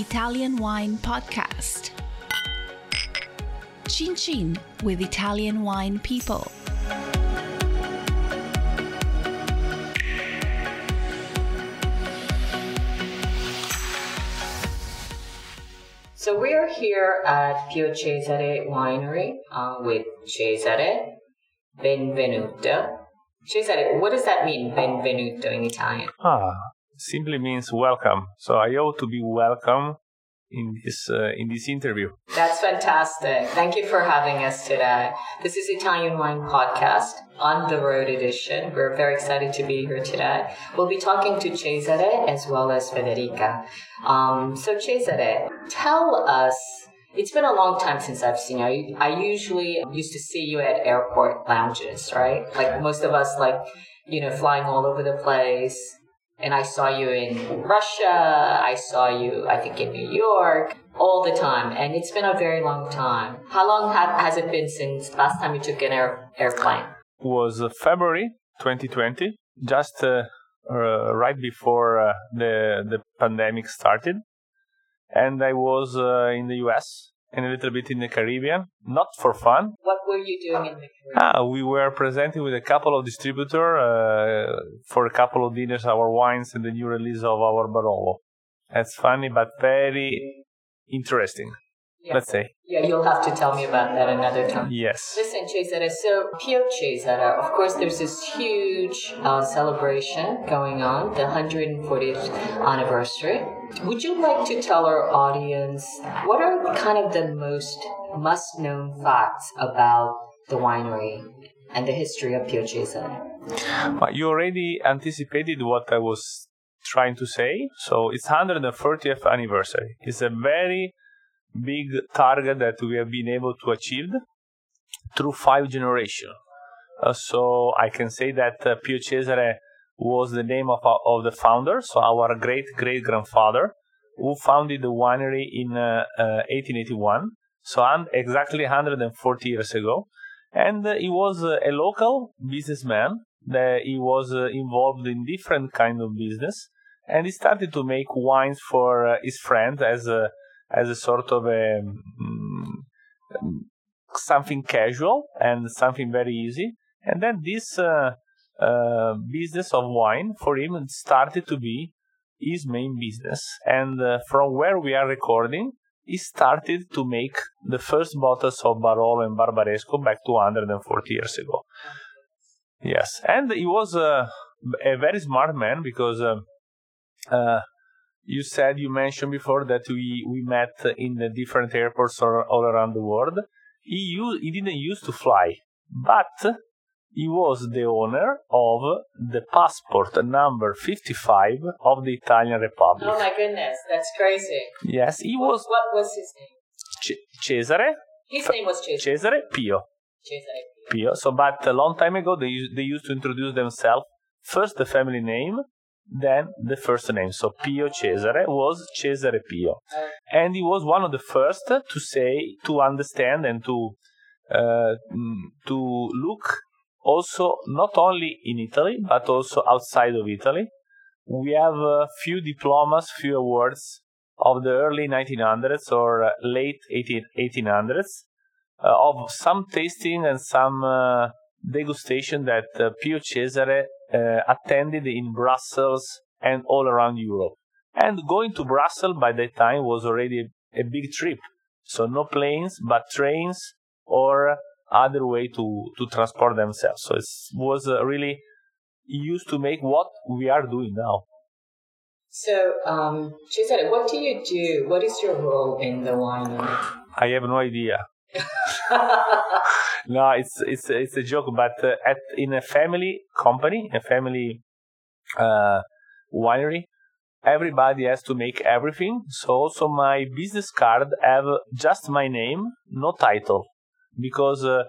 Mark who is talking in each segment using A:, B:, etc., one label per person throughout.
A: Italian Wine Podcast. Chin Chin with Italian Wine People.
B: So we are here at Pio Cesare Winery uh, with Cesare Benvenuto. Cesare, what does that mean, Benvenuto in Italian?
C: Ah, simply means welcome. So I ought to be welcome in this uh, in this interview.
B: That's fantastic. Thank you for having us today. This is Italian Wine Podcast on the road edition. We're very excited to be here today. We'll be talking to Cesare as well as Federica. Um, so Cesare, tell us. It's been a long time since I've seen you. I usually used to see you at airport lounges, right? Like most of us, like you know, flying all over the place and I saw you in Russia. I saw you, I think, in New York all the time, and it's been a very long time. How long ha- has it been since last time you took an air- airplane?
C: Was uh, February 2020, just uh, uh, right before uh, the the pandemic started, and I was uh, in the U.S. and a little bit in the Caribbean, not for fun.
B: What were you doing in the Caribbean?
C: Ah, we were presenting with a couple of distributors uh, for a couple of dinners our wines and the new release of our Barolo. That's funny, but very interesting.
B: Yeah.
C: Let's say
B: Yeah, you'll have to tell me about that another time.
C: yes.
B: Listen, Cesare, so Pio Cesare, of course, there's this huge uh, celebration going on, the 140th anniversary. Would you like to tell our audience what are kind of the most must known facts about the winery and the history of Pio Cesare?
C: But you already anticipated what I was trying to say. So it's 130th anniversary. It's a very big target that we have been able to achieve through five generations. Uh, so I can say that uh, Pio Cesare was the name of, of the founder, so our great great grandfather, who founded the winery in uh, uh, 1881, so un- exactly 140 years ago. And uh, he was uh, a local businessman. That he was uh, involved in different kind of business, and he started to make wines for uh, his friends as a as a sort of a mm, something casual and something very easy. And then this uh, uh, business of wine for him started to be his main business. And uh, from where we are recording, he started to make the first bottles of Barolo and Barbaresco back to 140 years ago. Yes, and he was uh, a very smart man because uh, uh, you said you mentioned before that we, we met in the different airports all, all around the world. He used, he didn't used to fly, but he was the owner of the passport number 55 of the Italian Republic.
B: Oh my goodness, that's crazy.
C: Yes, he was
B: What was his name?
C: C- Cesare,
B: His name was Cesare.
C: Cesare Pio.
B: Cesare.
C: Pio. So, but a long time ago, they they used to introduce themselves first the family name, then the first name. So Pio Cesare was Cesare Pio, and he was one of the first to say, to understand, and to uh, mm, to look also not only in Italy but also outside of Italy. We have a few diplomas, few awards of the early 1900s or uh, late 18, 1800s uh, of some tasting and some uh, degustation that uh, Pio Cesare uh, attended in Brussels and all around Europe. And going to Brussels by that time was already a, a big trip. So no planes, but trains or other way to, to transport themselves. So it was uh, really used to make what we are doing now.
B: So, um, Cesare, what do you do? What is your role in the winery?
C: I have no idea. no, it's it's it's a joke. But uh, at in a family company, a family uh, winery, everybody has to make everything. So also my business card have just my name, no title, because uh,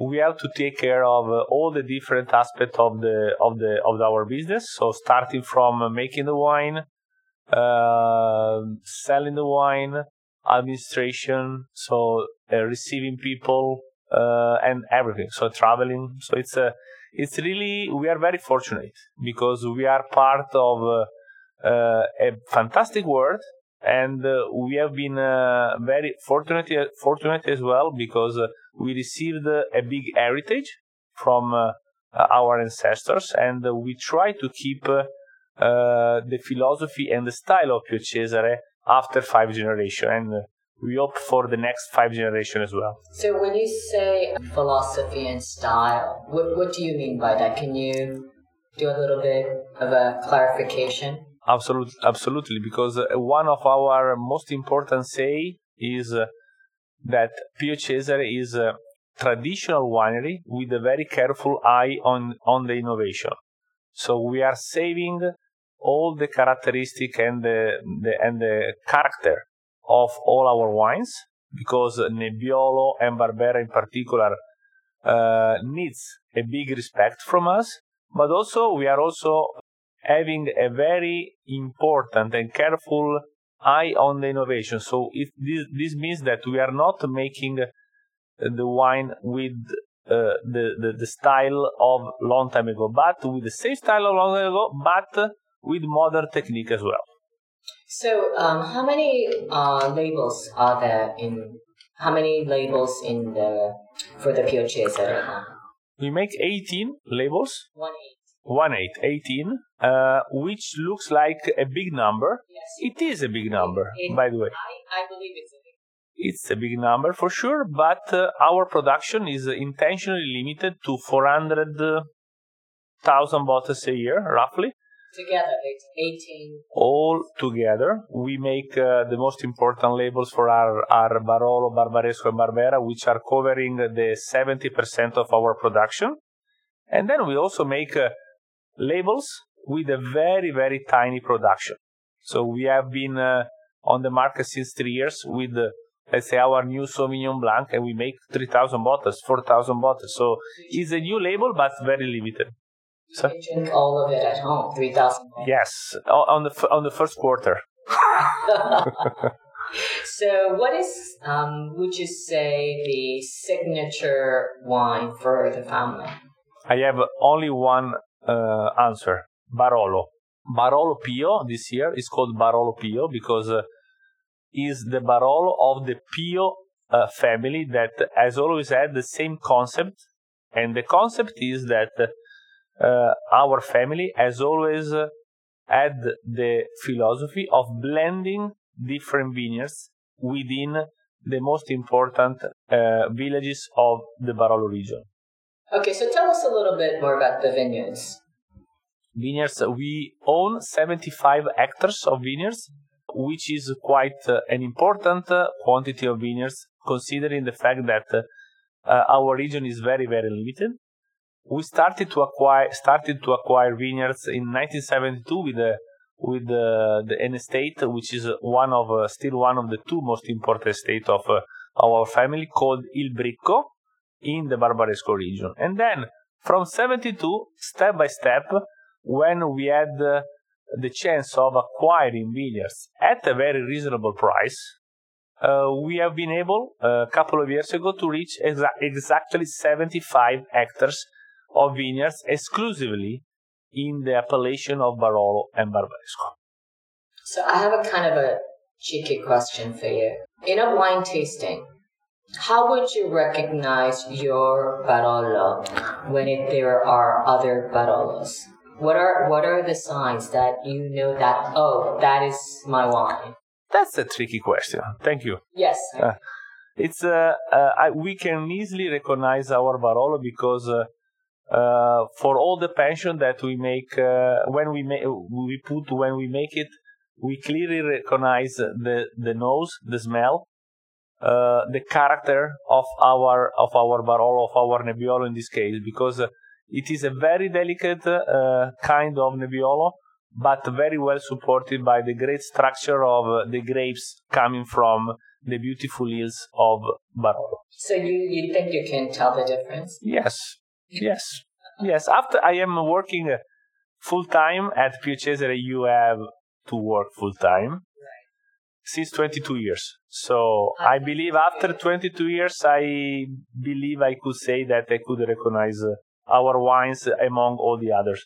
C: we have to take care of uh, all the different aspects of the of the of our business. So starting from making the wine, uh, selling the wine, administration, so uh, receiving people uh, and everything. So traveling. So it's a it's really we are very fortunate because we are part of uh, uh, a fantastic world and uh, we have been uh, very fortunate fortunate as well because uh, we received a big heritage from uh, our ancestors, and we try to keep uh, the philosophy and the style of Pio Cesare after five generations, and we hope for the next five generations as well.
B: So, when you say philosophy and style, what, what do you mean by that? Can you do a little bit of a clarification?
C: Absolutely, absolutely. Because uh, one of our most important say is uh, that Pio Cesare is a traditional winery with a very careful eye on on the innovation. So we are saving all the characteristic and the, the and the character of all our wines because Nebbiolo and Barbera in particular uh, needs a big respect from us. But also we are also having a very important and careful eye on the innovation. So it, this, this means that we are not making the wine with uh, the, the, the style of long time ago, but with the same style of long time ago, but with modern technique as well.
B: So, um, how many uh, labels are there in? How many labels in the for the Pio Cesare?
C: We make 18 labels.
B: One eight.
C: One eight, 18, uh, which looks like a big number.
B: Yes.
C: It is a big number,
B: It-
C: by the way.
B: I, I believe it's a big.
C: It's a big number for sure, but uh, our production is intentionally limited to 400,000 bottles a year, roughly.
B: Together, it's eighteen.
C: All together, we make uh, the most important labels for our, our Barolo, Barbaresco, and Barbera, which are covering the 70% of our production. And then we also make uh, labels with a very, very tiny production. So we have been uh, on the market since three years with, uh, let's say, our new Sauvignon Blanc, and we make 3,000 bottles, 4,000 bottles. So it's a new label, but very limited. So,
B: You drink all of it at home, three thousand.
C: yes, on the on the first quarter.
B: so, what is um? Would you say the signature wine for the family?
C: I have only one uh, answer: Barolo. Barolo Pio this year is called Barolo Pio because uh, is the Barolo of the Pio uh, family that has always had the same concept, and the concept is that our family has always uh, had the philosophy of blending different vineyards within the most important uh, villages of the Barolo region.
B: Okay, so tell us a little bit more about the vineyards.
C: vineyards. We own 75 hectares of vineyards, which is quite uh, an important uh, quantity of vineyards, considering the fact that uh, uh, our region is very, very limited. We started to acquire started to acquire vineyards in 1972 with the with the, the an estate which is one of uh, still one of the two most important estate of uh, our family called Il Bricco in the Barbaresco region. And then from 72, step by step, when we had uh, the chance of acquiring vineyards at a very reasonable price, uh, we have been able uh, a couple of years ago to reach exa- exactly 75 hectares of vineyards exclusively in the appellation of Barolo and Barbaresco.
B: So I have a kind of a cheeky question for you. In a wine tasting, how would you recognize your Barolo when it, there are other Barolos? What are what are the signs that you know that oh that is my wine?
C: That's a tricky question. Thank you.
B: Yes.
C: Uh, It's uh, uh, I, we can easily recognize our Barolo because uh, uh, for all the pension that we make uh, when we make we put when we make it, we clearly recognize the the nose, the smell, uh, the character of our of our Barolo of our Nebbiolo in this case because it is a very delicate uh, kind of Nebbiolo but very well supported by the great structure of the grapes coming from the beautiful hills of Barolo.
B: So you you think you can tell the difference?
C: Yes, yes, yes. After I am working uh, full time at Pio Cesare, you have to work full time since 22 years. So I believe after 22 years, I believe I could say that I could recognize uh, our wines among all the others.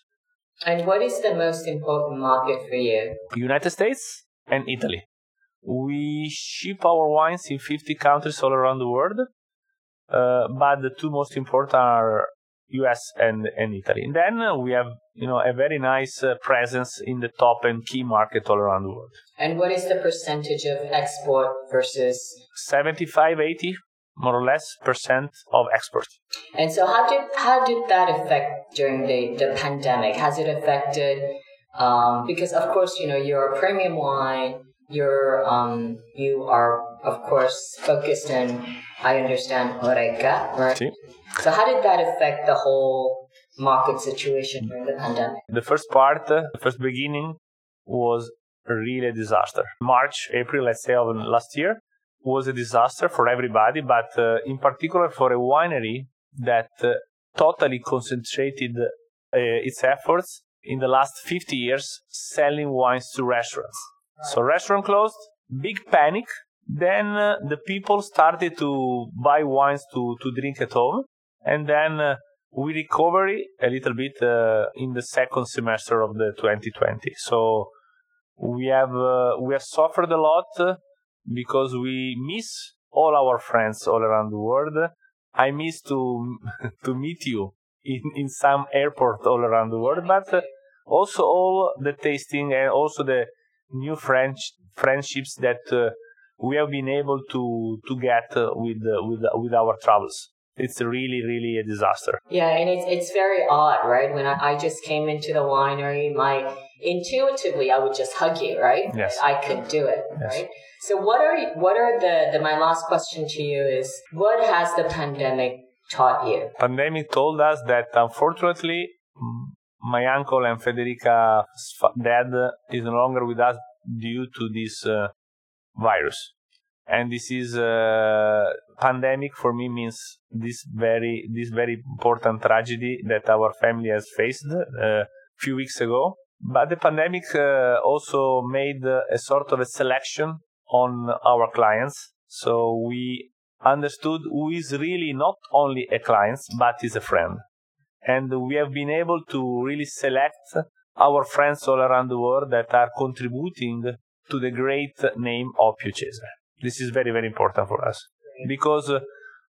B: And what is the most important market for you?
C: United States and Italy. We ship our wines in 50 countries all around the world, uh, but the two most important are US and, and Italy. And then uh, we have, you know, a very nice uh, presence in the top and key market all around the world.
B: And what is the percentage of export versus
C: 75, 80, more or less, percent of export.
B: And so how did how did that affect during the, the pandemic? Has it affected um, because of course, you know, you're a premium wine, you're um, you are of course focused in I understand Horeca, right?
C: See?
B: So how did that affect the whole market situation during the pandemic?
C: The first part, uh, the first beginning was really a disaster. March, April, let's say, of last year was a disaster for everybody, but uh, in particular for a winery that uh, totally concentrated uh, its efforts in the last 50 years selling wines to restaurants. So restaurant closed, big panic. Then uh, the people started to buy wines to, to drink at home. And then uh, we recovered a little bit uh, in the second semester of the 2020. So we have uh, we have suffered a lot uh, because we miss all our friends all around the world. I miss to to meet you in, in some airport all around the world, but also all the tasting and also the new French friendships that uh, we have been able to to get uh, with uh, with with our travels. It's really really a disaster.
B: Yeah, and it's it's very odd, right? When I, I just came into the winery, my intuitively I would just hug you, right?
C: Yes.
B: I could do it,
C: Yes.
B: right? So what are what are the, the my last question to you is what has the pandemic taught you?
C: Pandemic told us that unfortunately my uncle and Federica's dad is no longer with us due to this uh, virus. And this is uh, pandemic for me means this very this very important tragedy that our family has faced a few weeks ago. But the pandemic uh, also made uh, a sort of a selection on our clients. So we understood who is really not only a client but is a friend and we have been able to really select our friends all around the world that are contributing to the great name of Pio Cesare. This is very, very important for us because uh,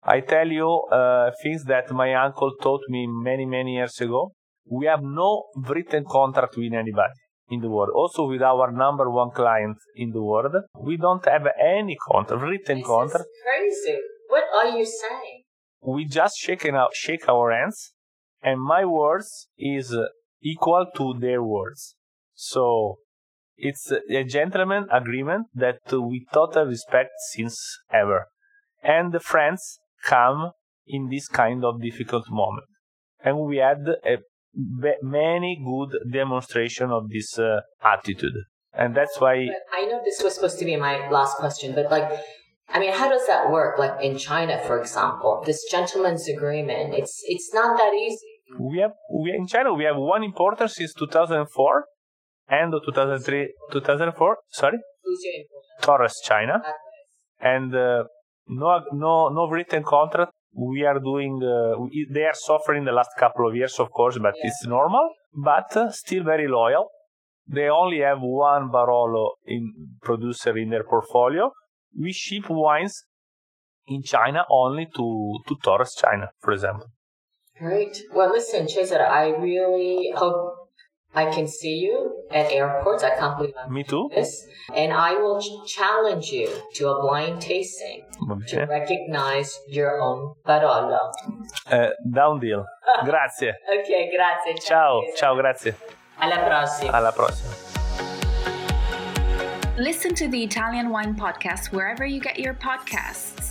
C: I tell you uh, things that my uncle taught me many, many years ago. We have no written contract with anybody in the world. Also with our number one client in the world, we don't have any contract, written
B: This
C: contract.
B: crazy. What are you saying?
C: We just shake, out, shake our hands and my words is uh, equal to their words. So it's a gentleman agreement that we totally respect since ever. And the friends come in this kind of difficult moment. And we had a, many good demonstration of this uh, attitude. And that's why
B: But I know this was supposed to be my last question, but like, I mean, how does that work? Like in China, for example, this gentleman's agreement, it's it's not that easy.
C: we have we in China we have one importer since 2004 end of 2003 2004 sorry
B: Who's your importer?
C: Torres China and uh, no no no written contract we are doing uh, we, they are suffering the last couple of years of course but
B: Yeah.
C: it's normal but uh, still very loyal they only have one Barolo in producer in their portfolio we ship wines in China only to to Torres China for example
B: Great. Well, listen, Cesare, I really hope I can see you at airports. I can't believe I'm
C: me too
B: this. And I will ch- challenge you to a blind tasting to recognize your own Barolo.
C: Eh, down deal grazie
B: Ok, grazie.
C: ciao
B: Cesare.
C: ciao grazie
B: Alla prossima.
C: alla prossima
A: Listen to the Italian Wine Podcast wherever you get your podcasts.